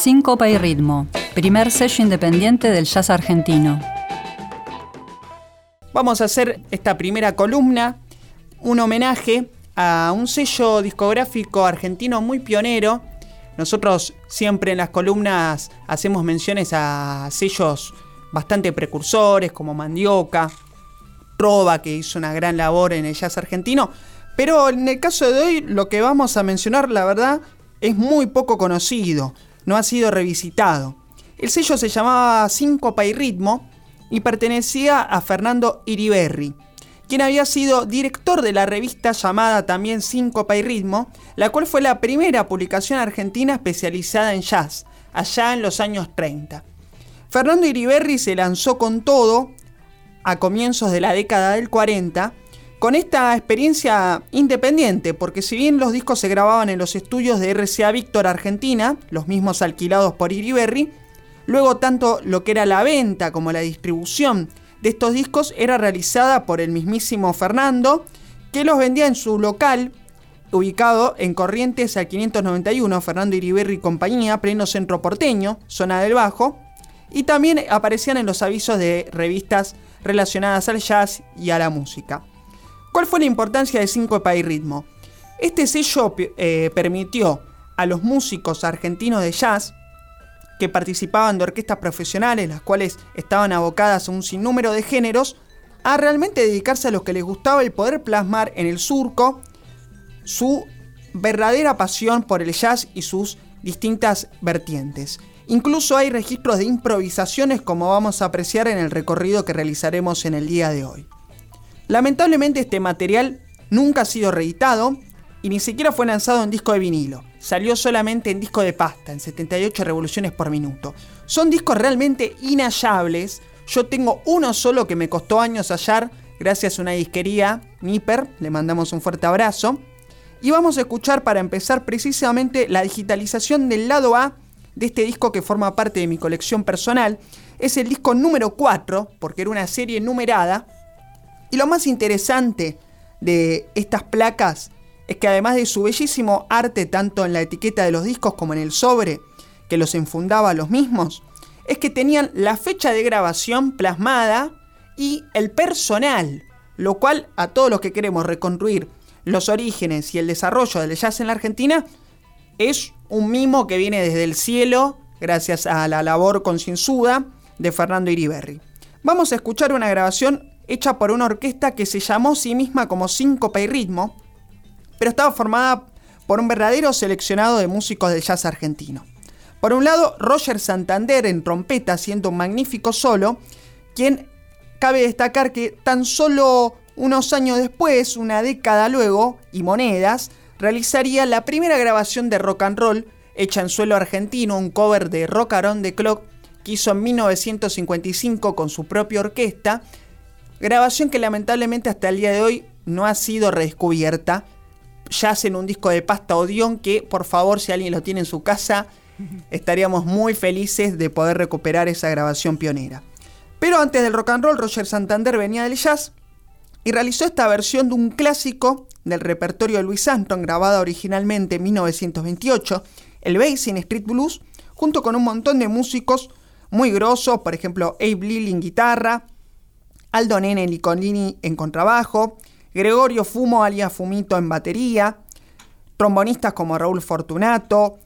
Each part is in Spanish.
Síncopa y ritmo, primer sello independiente del jazz argentino. Vamos a hacer esta primera columna, un homenaje a un sello discográfico argentino muy pionero. Nosotros siempre en las columnas hacemos menciones a sellos bastante precursores como Mandioca, Trova, que hizo una gran labor en el jazz argentino. Pero en el caso de hoy, lo que vamos a mencionar, la verdad, es muy poco conocido, no ha sido revisitado. El sello se llamaba Síncopa y Ritmo y pertenecía a Fernando Iriberri, quien había sido director de la revista llamada también Síncopa y Ritmo, la cual fue la primera publicación argentina especializada en jazz, allá en los años 30. Fernando Iriberri se lanzó con todo a comienzos de la década del 40 con esta experiencia independiente, porque si bien los discos se grababan en los estudios de RCA Víctor Argentina, los mismos alquilados por Iriberri, luego tanto lo que era la venta como la distribución de estos discos era realizada por el mismísimo Fernando, que los vendía en su local ubicado en Corrientes al 591, Fernando Iriberri y compañía, pleno centro porteño, zona del Bajo, y también aparecían en los avisos de revistas relacionadas al jazz y a la música. ¿Cuál fue la importancia de Síncopa y Ritmo? Este sello eh, permitió a los músicos argentinos de jazz que participaban de orquestas profesionales, las cuales estaban abocadas a un sinnúmero de géneros, a realmente dedicarse a lo que les gustaba y poder plasmar en el surco su verdadera pasión por el jazz y sus distintas vertientes. Incluso hay registros de improvisaciones como vamos a apreciar en el recorrido que realizaremos en el día de hoy. Lamentablemente este material nunca ha sido reeditado y ni siquiera fue lanzado en disco de vinilo. Salió solamente en disco de pasta, en 78 revoluciones por minuto. Son discos realmente inhallables. Yo tengo uno solo que me costó años hallar, gracias a una disquería, Nipper, le mandamos un fuerte abrazo. Y vamos a escuchar para empezar precisamente la digitalización del lado A de este disco que forma parte de mi colección personal. Es el disco número 4, porque era una serie numerada, y lo más interesante de estas placas es que además de su bellísimo arte tanto en la etiqueta de los discos como en el sobre que los enfundaba los mismos, es que tenían la fecha de grabación plasmada y el personal, lo cual a todos los que queremos reconstruir los orígenes y el desarrollo del jazz en la Argentina es un mimo que viene desde el cielo gracias a la labor concienzuda de Fernando Iriberri. Vamos a escuchar una grabación hecha por una orquesta que se llamó sí misma como Síncopa y Ritmo, pero estaba formada por un verdadero seleccionado de músicos del jazz argentino. Por un lado, Roger Santander en trompeta haciendo un magnífico solo, quien cabe destacar que tan solo unos años después, una década luego, y monedas, realizaría la primera grabación de rock and roll hecha en suelo argentino, un cover de Rock Around the Clock que hizo en 1955 con su propia orquesta Grabación que lamentablemente hasta el día de hoy no ha sido redescubierta. Ya hacen un disco de pasta Odión que, por favor, si alguien lo tiene en su casa, estaríamos muy felices de poder recuperar esa grabación pionera. Pero antes del rock and roll, Roger Santander venía del jazz y realizó esta versión de un clásico del repertorio de Louis Armstrong, grabada originalmente en 1928, el Basin Street Blues, junto con un montón de músicos muy grosos, por ejemplo, Abe Lilly en guitarra, Aldo Nene Licolini en contrabajo, Gregorio Fumo alias Fumito en batería, trombonistas como Raúl Fortunato,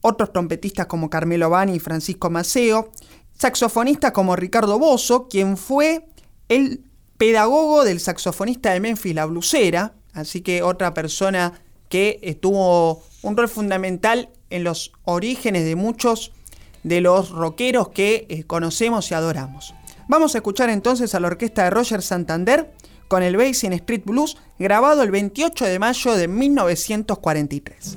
otros trompetistas como Carmelo Bani y Francisco Maceo, saxofonistas como Ricardo Bozo, quien fue el pedagogo del saxofonista de Memphis La Blusera, así que otra persona que tuvo un rol fundamental en los orígenes de muchos de los rockeros que eh, conocemos y adoramos. Vamos a escuchar entonces a la orquesta de Roger Santander con el Basin Street Blues grabado el 28 de mayo de 1943.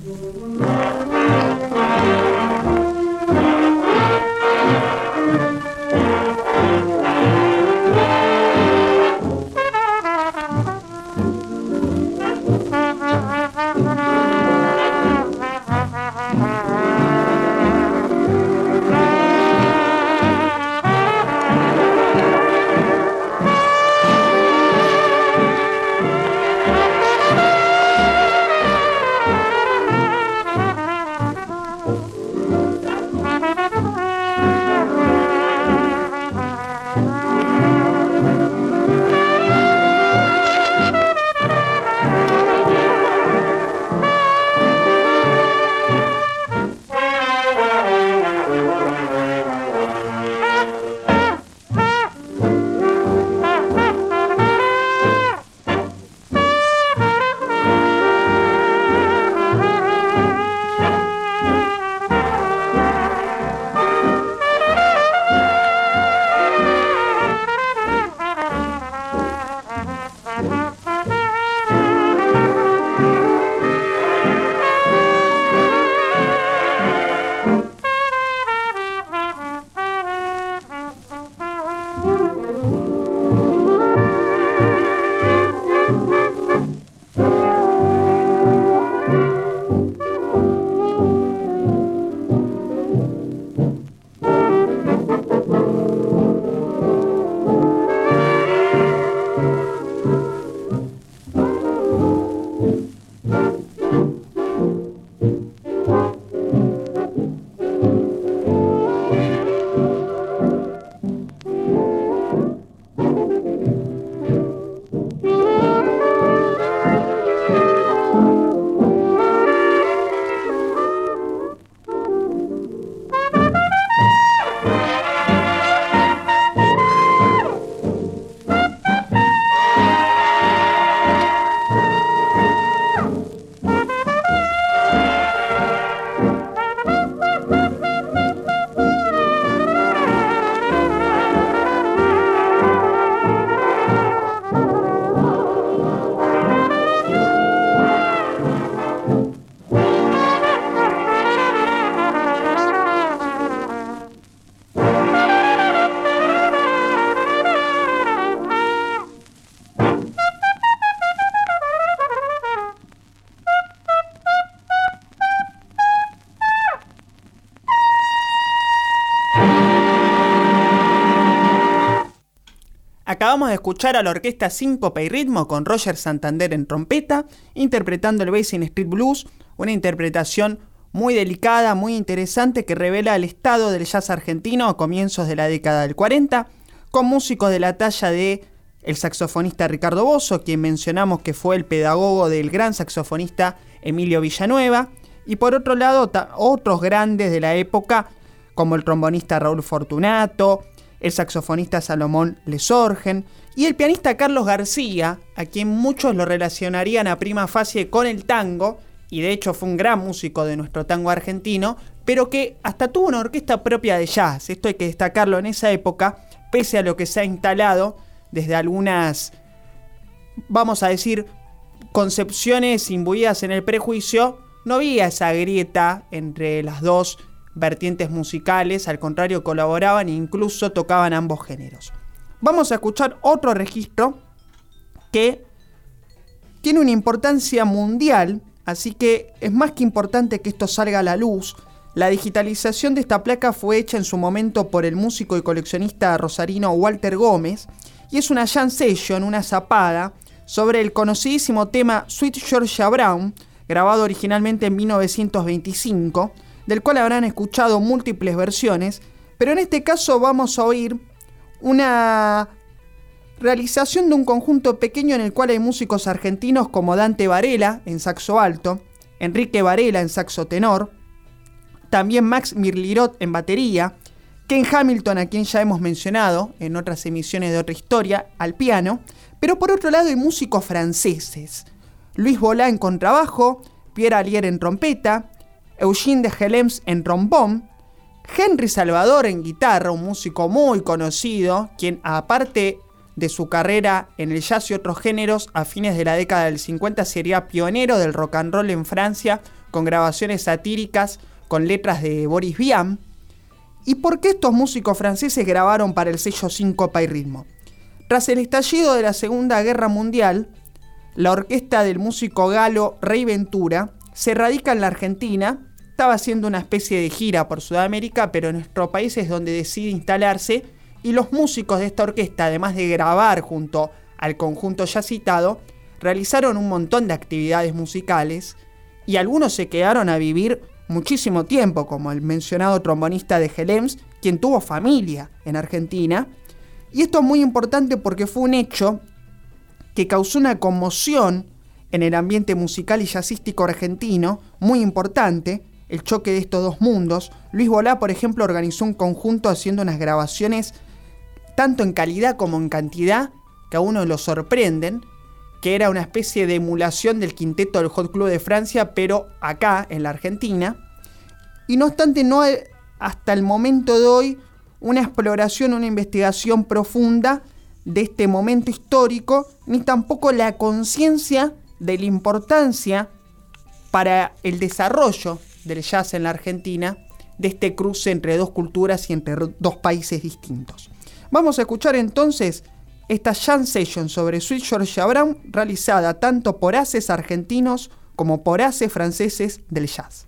Escuchar a la orquesta Síncope y Ritmo con Roger Santander en trompeta, interpretando el Basin Street Blues, una interpretación muy delicada, muy interesante que revela el estado del jazz argentino a comienzos de la década del 40, con músicos de la talla de el saxofonista Ricardo Bosso, quien mencionamos que fue el pedagogo del gran saxofonista Emilio Villanueva, y por otro lado otros grandes de la época como el trombonista Raúl Fortunato, el saxofonista Salomón Lesorgen y el pianista Carlos García, a quien muchos lo relacionarían a prima facie con el tango, y de hecho fue un gran músico de nuestro tango argentino, pero que hasta tuvo una orquesta propia de jazz, esto hay que destacarlo en esa época, pese a lo que se ha instalado desde algunas, vamos a decir, concepciones imbuidas en el prejuicio, no había esa grieta entre las dos vertientes musicales, al contrario colaboraban e incluso tocaban ambos géneros. Vamos a escuchar otro registro que tiene una importancia mundial, así que es más que importante que esto salga a la luz. La digitalización de esta placa fue hecha en su momento por el músico y coleccionista rosarino Walter Gómez y es una jam session, una zapada, sobre el conocidísimo tema Sweet Georgia Brown, grabado originalmente en 1925, del cual habrán escuchado múltiples versiones, pero en este caso vamos a oír una realización de un conjunto pequeño en el cual hay músicos argentinos como Dante Varela en saxo alto, Enrique Varela en saxo tenor, también Max Mirlirot en batería, Ken Hamilton, a quien ya hemos mencionado en otras emisiones de otra historia, al piano, pero por otro lado hay músicos franceses. Luis Bolá en contrabajo, Pierre Allier en trompeta, Eugene de Helms en trombón, Henry Salvador en guitarra, un músico muy conocido, quien aparte de su carrera en el jazz y otros géneros, a fines de la década del 50 sería pionero del rock and roll en Francia, con grabaciones satíricas con letras de Boris Vian. ¿Y por qué estos músicos franceses grabaron para el sello Síncopa y Ritmo? Tras el estallido de la Segunda Guerra Mundial, la orquesta del músico galo Rey Ventura se radica en la Argentina, estaba haciendo una especie de gira por Sudamérica, pero en nuestro país es donde decide instalarse y los músicos de esta orquesta, además de grabar junto al conjunto ya citado, realizaron un montón de actividades musicales y algunos se quedaron a vivir muchísimo tiempo, como el mencionado trombonista de Gelems, quien tuvo familia en Argentina. Y esto es muy importante porque fue un hecho que causó una conmoción en el ambiente musical y jazzístico argentino, muy importante, el choque de estos dos mundos. Luis Bolá, por ejemplo, organizó un conjunto haciendo unas grabaciones tanto en calidad como en cantidad que a uno lo sorprenden, que era una especie de emulación del quinteto del Hot Club de Francia, pero acá, en la Argentina. Y no obstante, no hay hasta el momento de hoy una exploración, una investigación profunda de este momento histórico, ni tampoco la conciencia de la importancia para el desarrollo del jazz en la Argentina de este cruce entre dos culturas y entre dos países distintos. Vamos a escuchar entonces esta jam session sobre Sweet Georgia Brown realizada tanto por haces argentinos como por haces franceses del jazz.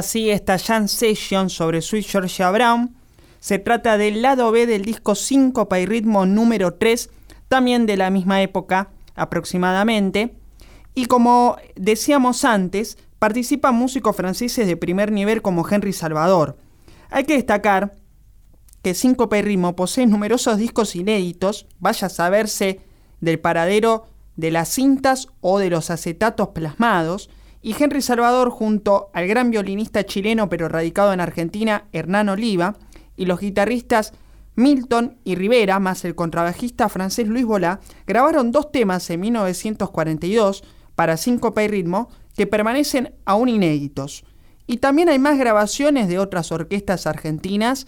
Así esta Jam Session sobre Sweet Georgia Brown. Se trata del lado B del disco 5 y ritmo número 3, también de la misma época aproximadamente. Y como decíamos antes, participan músicos franceses de primer nivel como Henry Salvador. Hay que destacar que 5 y posee numerosos discos inéditos, vaya a saberse del paradero de las cintas o de los acetatos plasmados, y Henry Salvador junto al gran violinista chileno pero radicado en Argentina, Hernán Oliva, y los guitarristas Milton y Rivera, más el contrabajista francés Luis Bolá, grabaron dos temas en 1942 para síncope y ritmo que permanecen aún inéditos. Y también hay más grabaciones de otras orquestas argentinas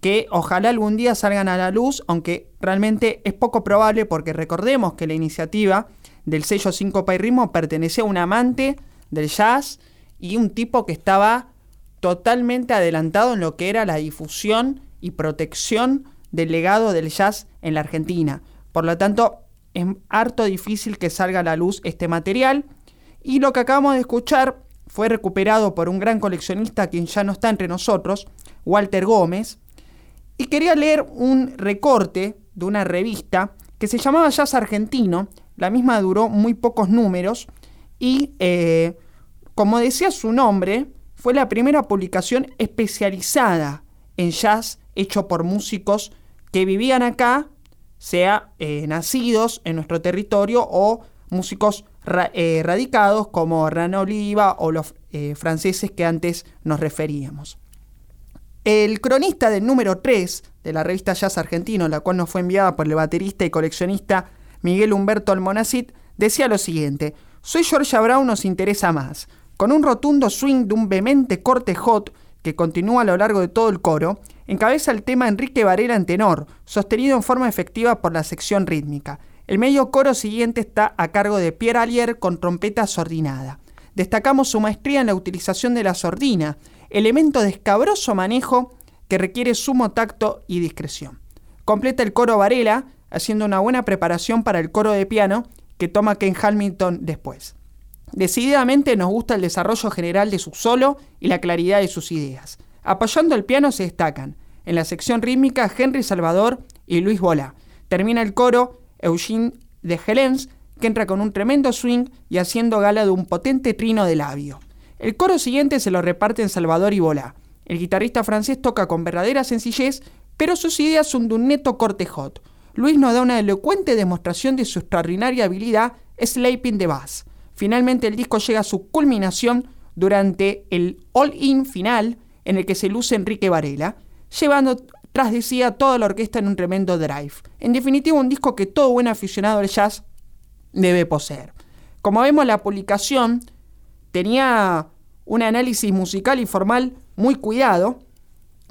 que ojalá algún día salgan a la luz, aunque realmente es poco probable porque recordemos que la iniciativa del sello 5 y pertenecía a un amante del jazz y un tipo que estaba totalmente adelantado en lo que era la difusión y protección del legado del jazz en la Argentina. Por lo tanto, es harto difícil que salga a la luz este material. Y lo que acabamos de escuchar fue recuperado por un gran coleccionista quien ya no está entre nosotros, Walter Gómez. Y quería leer un recorte de una revista que se llamaba Jazz Argentino, la misma duró muy pocos números y, eh, como decía su nombre, fue la primera publicación especializada en jazz hecho por músicos que vivían acá, sea eh, nacidos en nuestro territorio o músicos eh, radicados como Rana Oliva o los franceses que antes nos referíamos. El cronista del número 3 de la revista Jazz Argentino, la cual nos fue enviada por el baterista y coleccionista Miguel Humberto Almonacid, decía lo siguiente: Soy Georgia Brown nos interesa más. Con un rotundo swing de un vehemente corte hot que continúa a lo largo de todo el coro, encabeza el tema Enrique Varela en tenor, sostenido en forma efectiva por la sección rítmica. El medio coro siguiente está a cargo de Pierre Allier con trompeta sordinada. Destacamos su maestría en la utilización de la sordina, elemento de escabroso manejo que requiere sumo tacto y discreción. Completa el coro Varela, haciendo una buena preparación para el coro de piano que toma Ken Hamilton después. Decididamente nos gusta el desarrollo general de su solo y la claridad de sus ideas. Apoyando el piano se destacan, en la sección rítmica, Henry Salvador y Luis Bola. Termina el coro Eugene de Helens, que entra con un tremendo swing y haciendo gala de un potente trino de labio. El coro siguiente se lo reparten Salvador y Bola. El guitarrista francés toca con verdadera sencillez, pero sus ideas son de un neto corte hot. Luis nos da una elocuente demostración de su extraordinaria habilidad Sleeping the Bass. Finalmente el disco llega a su culminación durante el all-in final en el que se luce Enrique Varela, llevando tras de sí a toda la orquesta en un tremendo drive. En definitiva, un disco que todo buen aficionado al jazz debe poseer. Como vemos, la publicación tenía un análisis musical y formal muy cuidado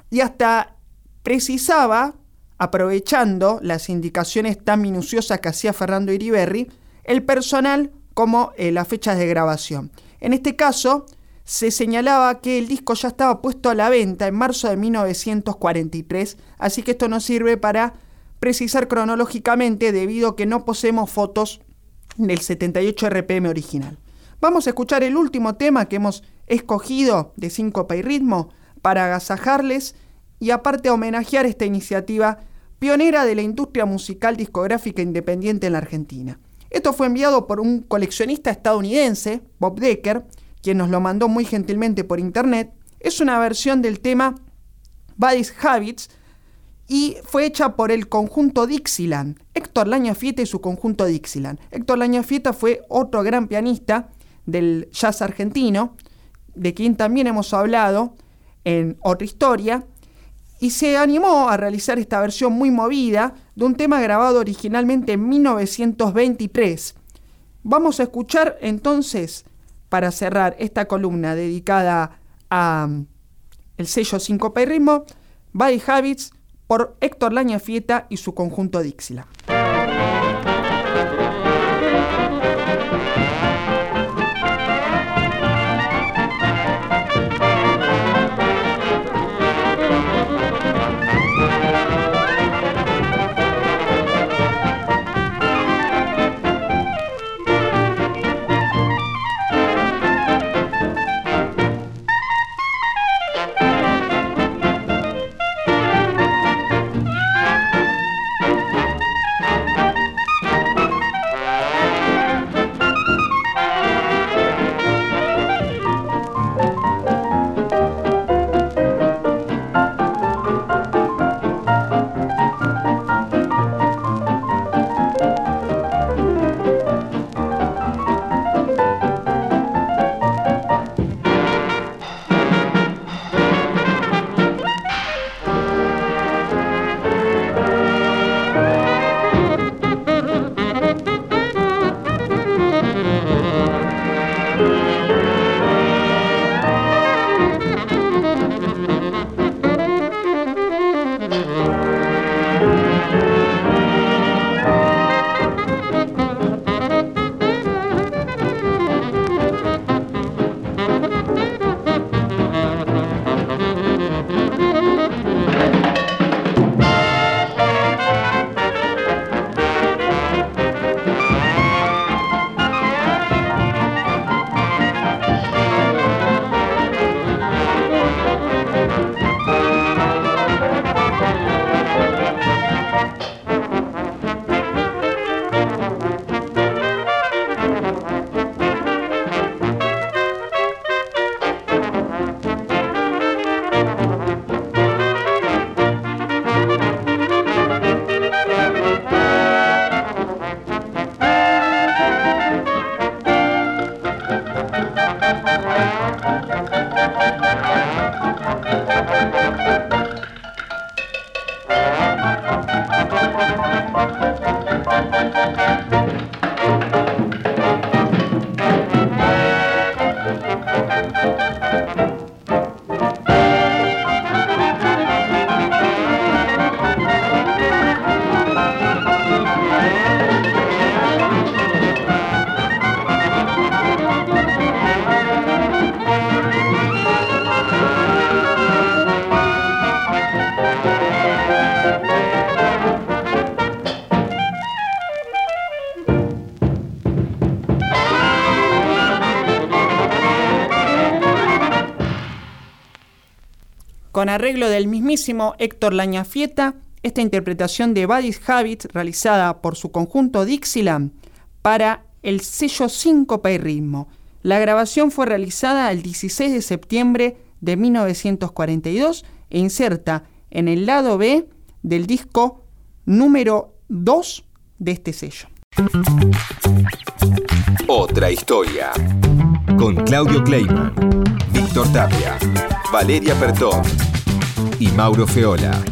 y hasta precisaba aprovechando las indicaciones tan minuciosas que hacía Fernando Iriberri, el personal como eh, las fechas de grabación. En este caso, se señalaba que el disco ya estaba puesto a la venta en marzo de 1943, así que esto nos sirve para precisar cronológicamente debido a que no poseemos fotos del 78 RPM original. Vamos a escuchar el último tema que hemos escogido de síncopa y ritmo para agasajarles y aparte homenajear esta iniciativa pionera de la industria musical discográfica independiente en la Argentina. Esto fue enviado por un coleccionista estadounidense, Bob Decker, quien nos lo mandó muy gentilmente por internet. Es una versión del tema Body's Habits y fue hecha por el conjunto Dixieland, Héctor Lañafieta y su conjunto Dixieland. Héctor Lañafieta fue otro gran pianista del jazz argentino, de quien también hemos hablado en otra historia, y se animó a realizar esta versión muy movida de un tema grabado originalmente en 1923. Vamos a escuchar entonces, para cerrar esta columna dedicada a mm, el sello 5 y ritmo, Body Habits por Héctor Lañafieta y su conjunto Dixila. Con arreglo del mismísimo Héctor Lañafieta, esta interpretación de Body's Habits realizada por su conjunto Dixieland para el sello Síncopa y Ritmo. La grabación fue realizada el 16 de septiembre de 1942 e inserta en el lado B del disco número 2 de este sello. Otra historia. Con Claudio Kleiman, Víctor Tapia, Valeria Pertón y Mauro Feola.